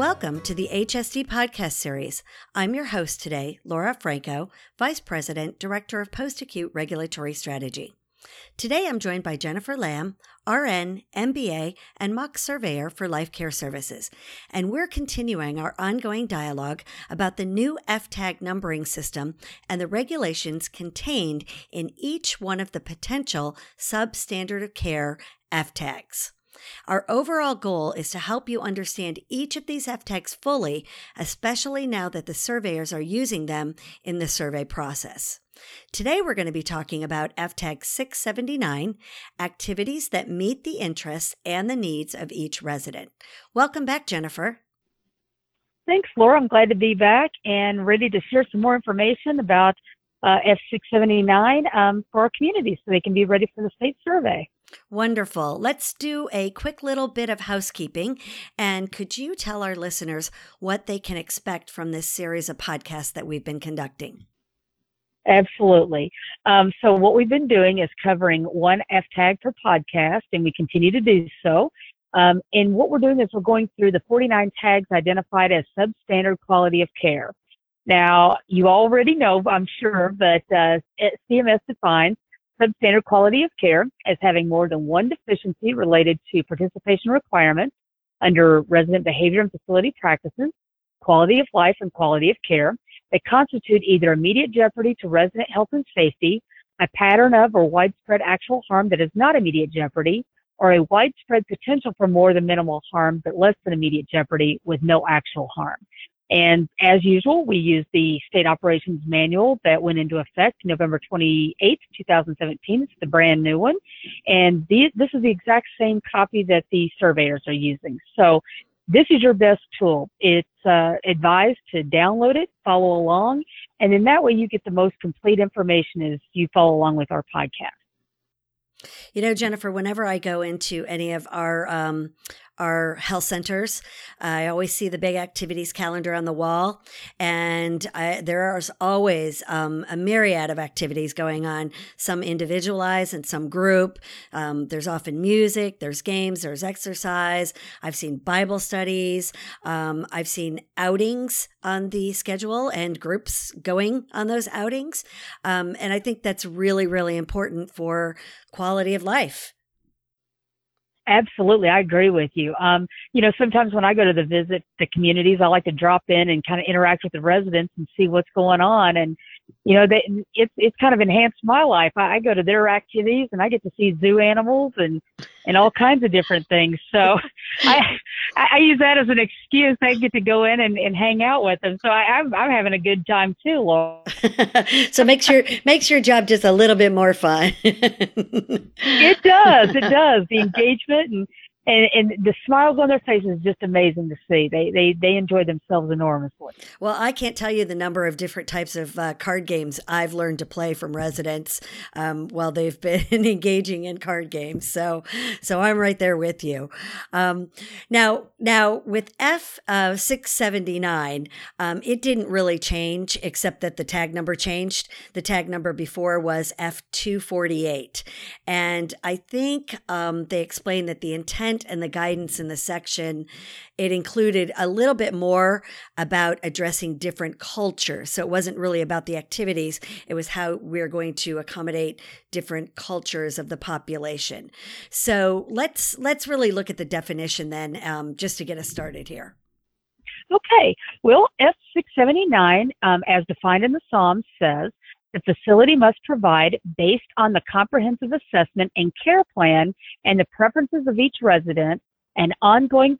Welcome to the HSD podcast series. I'm your host today, Laura Franco, Vice President, Director of Post Acute Regulatory Strategy. Today I'm joined by Jennifer Lamb, RN, MBA, and mock surveyor for Life Care Services, and we're continuing our ongoing dialogue about the new FTAG numbering system and the regulations contained in each one of the potential substandard of care FTAGs. Our overall goal is to help you understand each of these FTAGs fully, especially now that the surveyors are using them in the survey process. Today, we're going to be talking about FTAG 679 activities that meet the interests and the needs of each resident. Welcome back, Jennifer. Thanks, Laura. I'm glad to be back and ready to share some more information about uh, F679 um, for our community so they can be ready for the state survey. Wonderful. Let's do a quick little bit of housekeeping. And could you tell our listeners what they can expect from this series of podcasts that we've been conducting? Absolutely. Um, so what we've been doing is covering one F tag per podcast, and we continue to do so. Um, and what we're doing is we're going through the 49 tags identified as substandard quality of care. Now, you already know, I'm sure, but uh, CMS defines substandard quality of care as having more than one deficiency related to participation requirements under resident behavior and facility practices, quality of life, and quality of care that constitute either immediate jeopardy to resident health and safety, a pattern of or widespread actual harm that is not immediate jeopardy, or a widespread potential for more than minimal harm but less than immediate jeopardy with no actual harm. And as usual, we use the state operations manual that went into effect November 28, 2017. It's the brand new one. And this is the exact same copy that the surveyors are using. So this is your best tool. It's uh, advised to download it, follow along, and in that way you get the most complete information as you follow along with our podcast. You know, Jennifer, whenever I go into any of our um, our health centers. I always see the big activities calendar on the wall, and I, there is always um, a myriad of activities going on, some individualized and some group. Um, there's often music, there's games, there's exercise. I've seen Bible studies, um, I've seen outings on the schedule and groups going on those outings. Um, and I think that's really, really important for quality of life. Absolutely, I agree with you. Um, you know, sometimes when I go to the visit the communities, I like to drop in and kind of interact with the residents and see what's going on. And you know, they, it's it's kind of enhanced my life. I, I go to their activities and I get to see zoo animals and and all kinds of different things. So I I use that as an excuse. I get to go in and, and hang out with them. So I, I'm I'm having a good time too, Laura. so makes your makes your job just a little bit more fun. it does. It does. The engagement and and, and the smiles on their faces is just amazing to see. They they they enjoy themselves enormously. Well, I can't tell you the number of different types of uh, card games I've learned to play from residents um, while they've been engaging in card games. So so I'm right there with you. Um, now now with F uh, six seventy nine, um, it didn't really change except that the tag number changed. The tag number before was F two forty eight, and I think um, they explained that the intent and the guidance in the section, it included a little bit more about addressing different cultures. So it wasn't really about the activities, it was how we're going to accommodate different cultures of the population. So let's let's really look at the definition then, um, just to get us started here. Okay. Well, F679, um, as defined in the SOMs, says the facility must provide based on the comprehensive assessment and care plan and the preferences of each resident an ongoing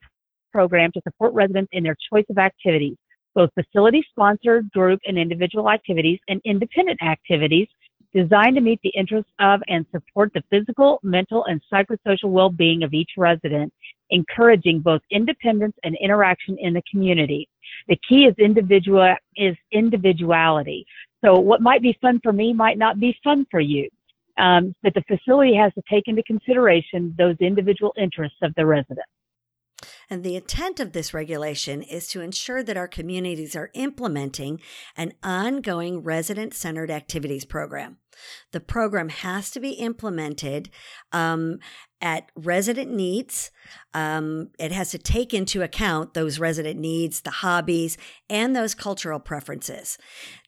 program to support residents in their choice of activities, both facility sponsored, group, and individual activities and independent activities designed to meet the interests of and support the physical, mental, and psychosocial well-being of each resident, encouraging both independence and interaction in the community. The key is individual is individuality. So what might be fun for me might not be fun for you. Um, but the facility has to take into consideration those individual interests of the resident. And the intent of this regulation is to ensure that our communities are implementing an ongoing resident centered activities program. The program has to be implemented um, at resident needs. Um, it has to take into account those resident needs, the hobbies, and those cultural preferences.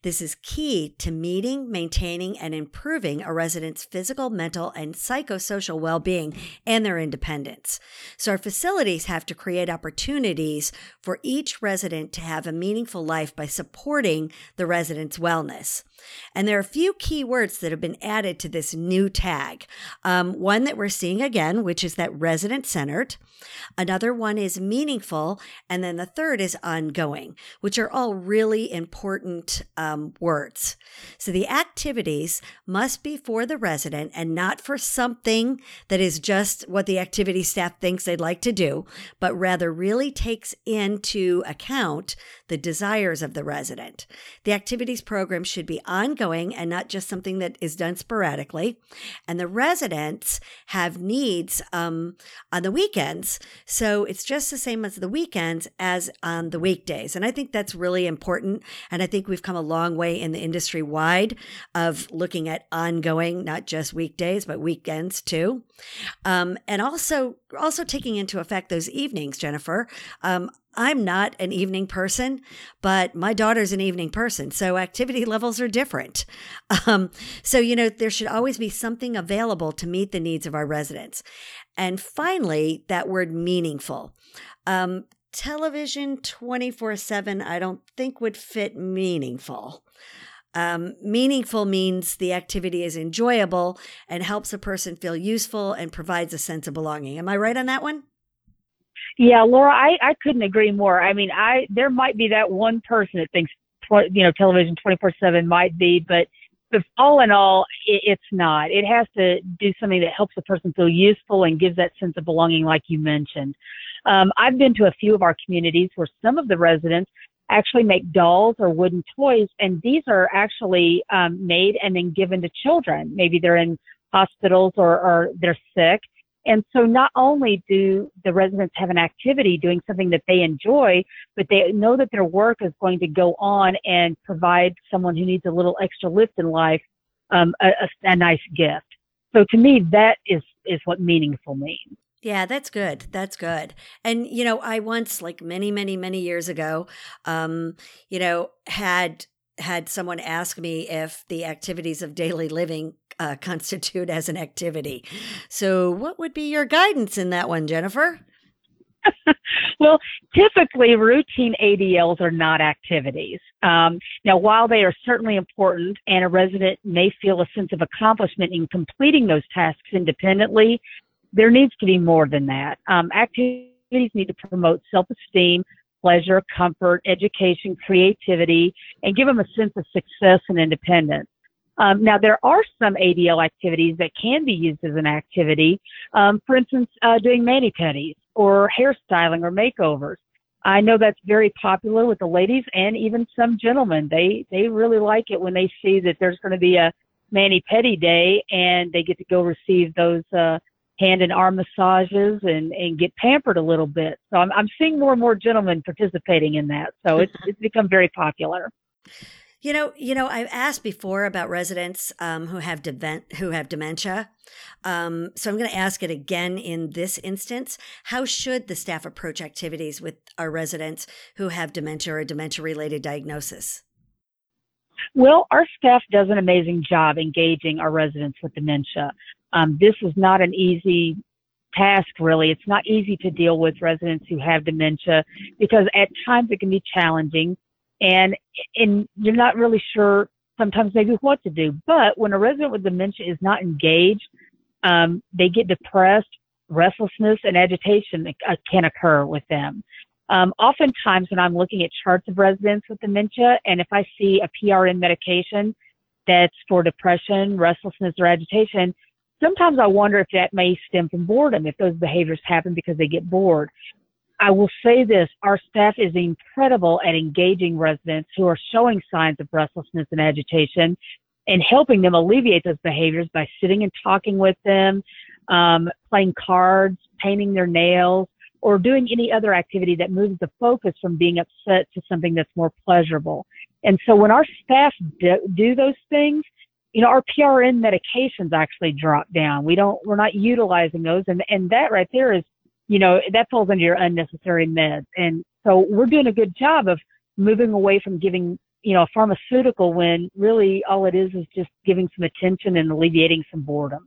This is key to meeting, maintaining, and improving a resident's physical, mental, and psychosocial well being and their independence. So, our facilities have to create opportunities for each resident to have a meaningful life by supporting the resident's wellness. And there are a few key words that have been added to this new tag. Um, one that we're seeing again, which is that resident centered. Another one is meaningful. And then the third is ongoing, which are all really important um, words. So the activities must be for the resident and not for something that is just what the activity staff thinks they'd like to do, but rather really takes into account the desires of the resident. The activities program should be ongoing and not just something that is done sporadically. And the residents have needs um, on the weekends. So it's just the same as the weekends as on the weekdays. And I think that's really important. And I think we've come a long way in the industry wide of looking at ongoing, not just weekdays, but weekends too. Um, and also, also taking into effect those evenings, Jennifer. Um, I'm not an evening person, but my daughter's an evening person. So activity levels are different. Um, so, you know, there should always be something available to meet the needs of our residents. And finally, that word meaningful. Um, television 24 7, I don't think would fit meaningful. Um, meaningful means the activity is enjoyable and helps a person feel useful and provides a sense of belonging. Am I right on that one? Yeah, Laura, I, I couldn't agree more. I mean, I there might be that one person that thinks you know television 24/7 might be, but but all in all, it, it's not. It has to do something that helps the person feel useful and gives that sense of belonging, like you mentioned. Um, I've been to a few of our communities where some of the residents actually make dolls or wooden toys, and these are actually um, made and then given to children. Maybe they're in hospitals or, or they're sick, and so not only do the residents have an activity doing something that they enjoy, but they know that their work is going to go on and provide someone who needs a little extra lift in life um, a, a, nice gift. So to me, that is is what meaningful means. Yeah, that's good. That's good. And you know, I once, like many, many, many years ago, um, you know, had had someone ask me if the activities of daily living uh, constitute as an activity. So, what would be your guidance in that one, Jennifer? well, typically routine ADLs are not activities. Um, now, while they are certainly important and a resident may feel a sense of accomplishment in completing those tasks independently, there needs to be more than that. Um, activities need to promote self-esteem, pleasure, comfort, education, creativity, and give them a sense of success and independence. Um, now, there are some ADL activities that can be used as an activity. Um, for instance, uh, doing mani pedis or hairstyling or makeovers. I know that's very popular with the ladies and even some gentlemen. They they really like it when they see that there's going to be a mani pedi day and they get to go receive those uh, hand and arm massages and and get pampered a little bit. So I'm I'm seeing more and more gentlemen participating in that. So it's it's become very popular. You know, you know, I've asked before about residents um, who have de- who have dementia. Um, so I'm going to ask it again in this instance. How should the staff approach activities with our residents who have dementia or dementia related diagnosis? Well, our staff does an amazing job engaging our residents with dementia. Um, this is not an easy task, really. It's not easy to deal with residents who have dementia because at times it can be challenging and and you're not really sure sometimes maybe what to do. But when a resident with dementia is not engaged, um, they get depressed, restlessness, and agitation uh, can occur with them. Um, oftentimes, when I'm looking at charts of residents with dementia, and if I see a PRN medication that's for depression, restlessness, or agitation, sometimes I wonder if that may stem from boredom, if those behaviors happen because they get bored. I will say this, our staff is incredible at engaging residents who are showing signs of restlessness and agitation and helping them alleviate those behaviors by sitting and talking with them, um, playing cards, painting their nails, or doing any other activity that moves the focus from being upset to something that's more pleasurable. And so when our staff do, do those things, you know, our PRN medications actually drop down. We don't, we're not utilizing those. And, and that right there is, you know, that falls under your unnecessary meds. And so we're doing a good job of moving away from giving, you know, a pharmaceutical when really all it is is just giving some attention and alleviating some boredom.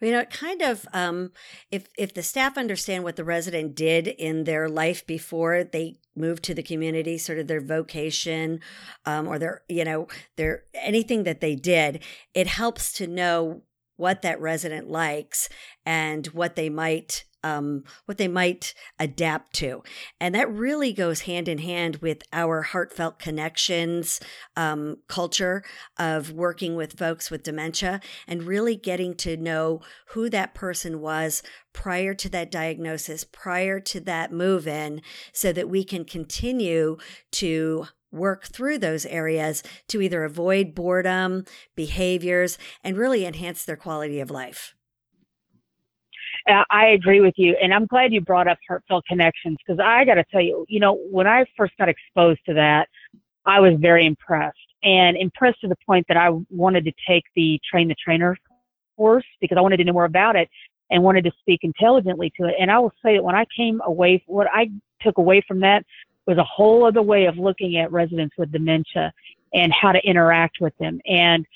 You know, it kind of um, if if the staff understand what the resident did in their life before they moved to the community, sort of their vocation, um, or their you know their anything that they did, it helps to know what that resident likes and what they might um, what they might adapt to. And that really goes hand in hand with our heartfelt connections um, culture of working with folks with dementia and really getting to know who that person was prior to that diagnosis, prior to that move in, so that we can continue to work through those areas to either avoid boredom, behaviors, and really enhance their quality of life. I agree with you. And I'm glad you brought up heartfelt connections because I got to tell you, you know, when I first got exposed to that, I was very impressed and impressed to the point that I wanted to take the train the trainer course because I wanted to know more about it and wanted to speak intelligently to it. And I will say that when I came away, what I took away from that was a whole other way of looking at residents with dementia and how to interact with them. And,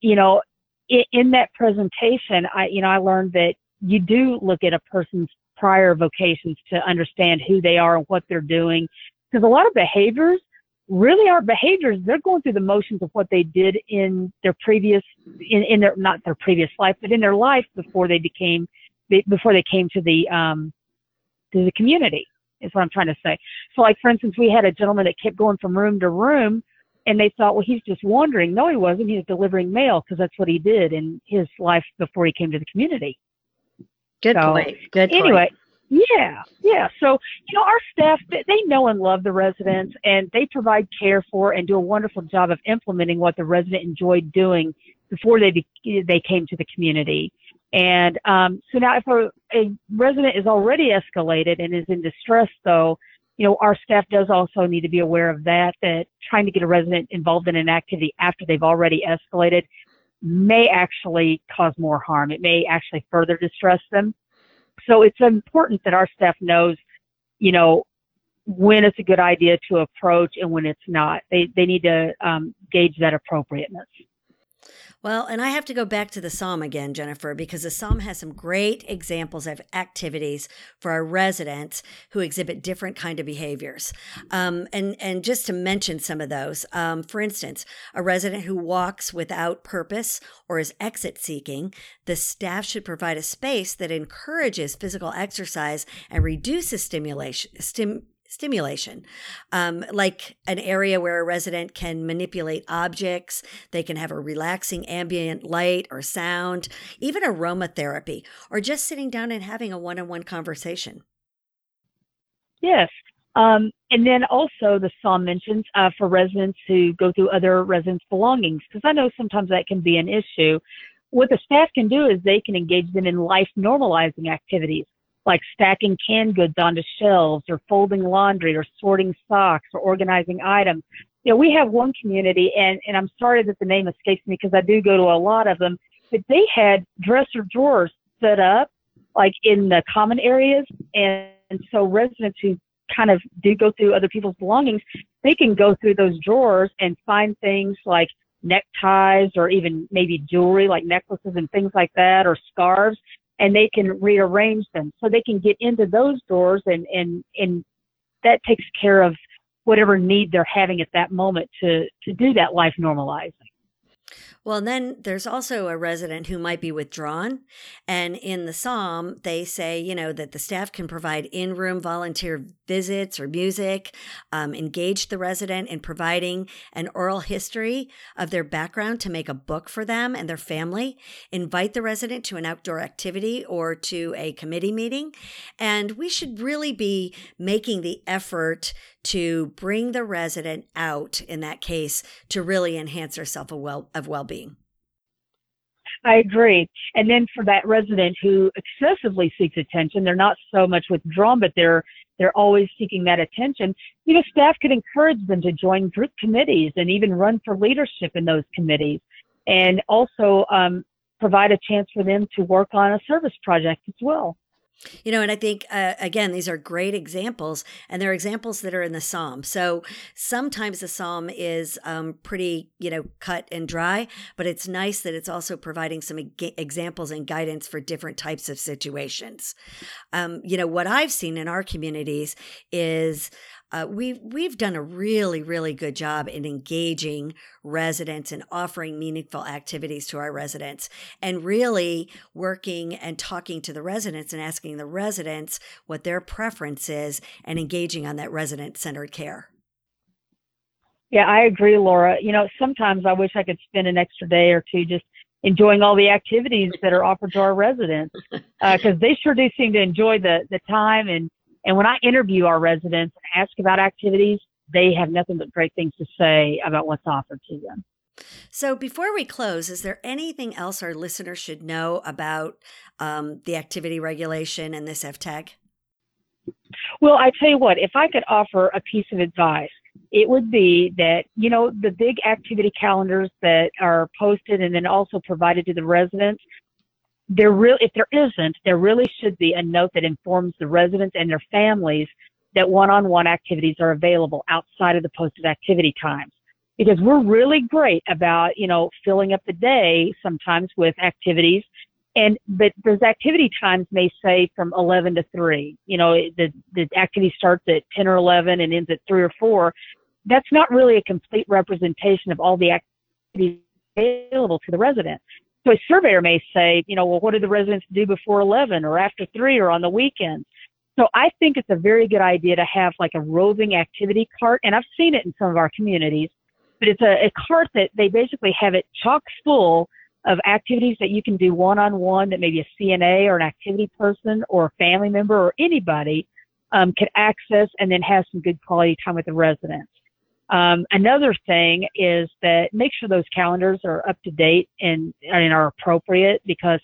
you know, in, that presentation, I, you know, I learned that you do look at a person's prior vocations to understand who they are and what they're doing. Because a lot of behaviors really aren't behaviors. They're going through the motions of what they did in their previous, in, in their, not their previous life, but in their life before they became, before they came to the, um, to the community is what I'm trying to say. So like, for instance, we had a gentleman that kept going from room to room and they thought, well, he's just wandering. No, he wasn't. He was delivering mail because that's what he did in his life before he came to the community. Good so, point. Good anyway, point. yeah, yeah. So, you know, our staff, they know and love the residents and they provide care for and do a wonderful job of implementing what the resident enjoyed doing before they, they came to the community. And um, so now if a, a resident is already escalated and is in distress though, you know, our staff does also need to be aware of that, that trying to get a resident involved in an activity after they've already escalated may actually cause more harm. It may actually further distress them. So it's important that our staff knows, you know, when it's a good idea to approach and when it's not. They, they need to um, gauge that appropriateness. Well, and I have to go back to the SOM again, Jennifer, because the SOM has some great examples of activities for our residents who exhibit different kind of behaviors. Um, and and just to mention some of those, um, for instance, a resident who walks without purpose or is exit seeking, the staff should provide a space that encourages physical exercise and reduces stimulation. Stim, stimulation, um, like an area where a resident can manipulate objects. They can have a relaxing ambient light or sound, even aromatherapy, or just sitting down and having a one on one conversation. Yes. Um, and then also the SOM mentions uh, for residents who go through other residents' belongings, because I know sometimes that can be an issue. What the staff can do is they can engage them in life normalizing activities like stacking canned goods onto shelves or folding laundry or sorting socks or organizing items. You know, we have one community and, and I'm sorry that the name escapes me because I do go to a lot of them, but they had dresser drawers set up like in the common areas. And, and so residents who kind of do go through other people's belongings, they can go through those drawers and find things like neckties or even maybe jewelry like necklaces and things like that or scarves and they can rearrange them. So they can get into those doors and and and that takes care of whatever need they're having at that moment to to do that life normalizing well, then there's also a resident who might be withdrawn. And in the SOM, they say, you know, that the staff can provide in room volunteer visits or music, um, engage the resident in providing an oral history of their background to make a book for them and their family, invite the resident to an outdoor activity or to a committee meeting. And we should really be making the effort to bring the resident out in that case to really enhance their self of well of well-being. I agree. And then for that resident who excessively seeks attention, they're not so much withdrawn, but they're they're always seeking that attention. You know, staff could encourage them to join group committees and even run for leadership in those committees. and also um, provide a chance for them to work on a service project as well. You know, and I think, uh, again, these are great examples, and they're examples that are in the SOM. So sometimes the SOM is um, pretty, you know, cut and dry, but it's nice that it's also providing some examples and guidance for different types of situations. Um, you know, what I've seen in our communities is uh, we've we've done a really really good job in engaging residents and offering meaningful activities to our residents, and really working and talking to the residents and asking the residents what their preference is, and engaging on that resident centered care. Yeah, I agree, Laura. You know, sometimes I wish I could spend an extra day or two just enjoying all the activities that are offered to our residents because uh, they sure do seem to enjoy the the time and and when I interview our residents and ask about activities, they have nothing but great things to say about what's offered to them. So, before we close, is there anything else our listeners should know about um, the activity regulation and this FTAG? Well, I tell you what, if I could offer a piece of advice, it would be that, you know, the big activity calendars that are posted and then also provided to the residents, there real if there isn't, there really should be a note that informs the residents and their families that one-on-one activities are available outside of the posted activity times. Because we're really great about, you know, filling up the day sometimes with activities. And, but those activity times may say from 11 to 3. You know, the, the activity starts at 10 or 11 and ends at 3 or 4. That's not really a complete representation of all the activities available to the resident. So a surveyor may say, you know, well, what do the residents do before 11 or after 3 or on the weekends? So I think it's a very good idea to have like a roving activity cart, and I've seen it in some of our communities, but it's a, a cart that they basically have it chock full of activities that you can do one on one that maybe a CNA or an activity person or a family member or anybody um, can access and then have some good quality time with the residents. Um, another thing is that make sure those calendars are up to date and, and are appropriate because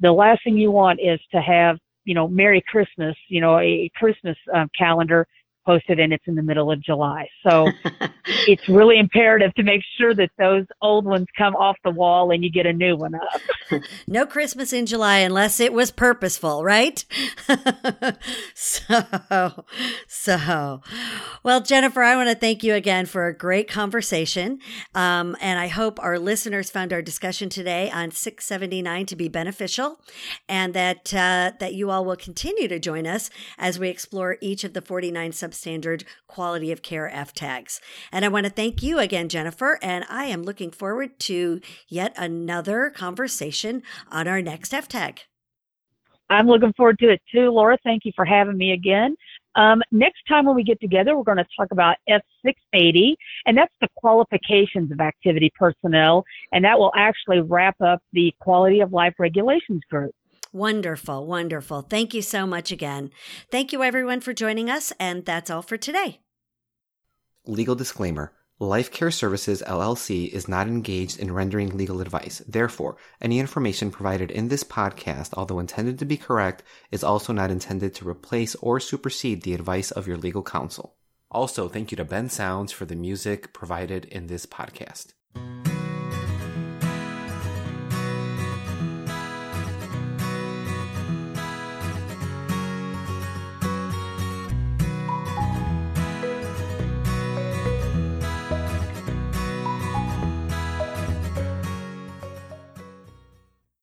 the last thing you want is to have, you know, Merry Christmas, you know, a Christmas um, calendar posted and it's in the middle of July. So it's really imperative to make sure that those old ones come off the wall and you get a new one up. no Christmas in July unless it was purposeful, right? so, so, well, Jennifer, I want to thank you again for a great conversation. Um, and I hope our listeners found our discussion today on 679 to be beneficial and that, uh, that you all will continue to join us as we explore each of the 49 sub substandard quality of care F tags. And I want to thank you again, Jennifer, and I am looking forward to yet another conversation on our next F tag. I'm looking forward to it too, Laura. Thank you for having me again. Um, next time when we get together, we're going to talk about F680, and that's the qualifications of activity personnel, and that will actually wrap up the quality of life regulations group. Wonderful, wonderful. Thank you so much again. Thank you, everyone, for joining us, and that's all for today. Legal disclaimer Life Care Services LLC is not engaged in rendering legal advice. Therefore, any information provided in this podcast, although intended to be correct, is also not intended to replace or supersede the advice of your legal counsel. Also, thank you to Ben Sounds for the music provided in this podcast.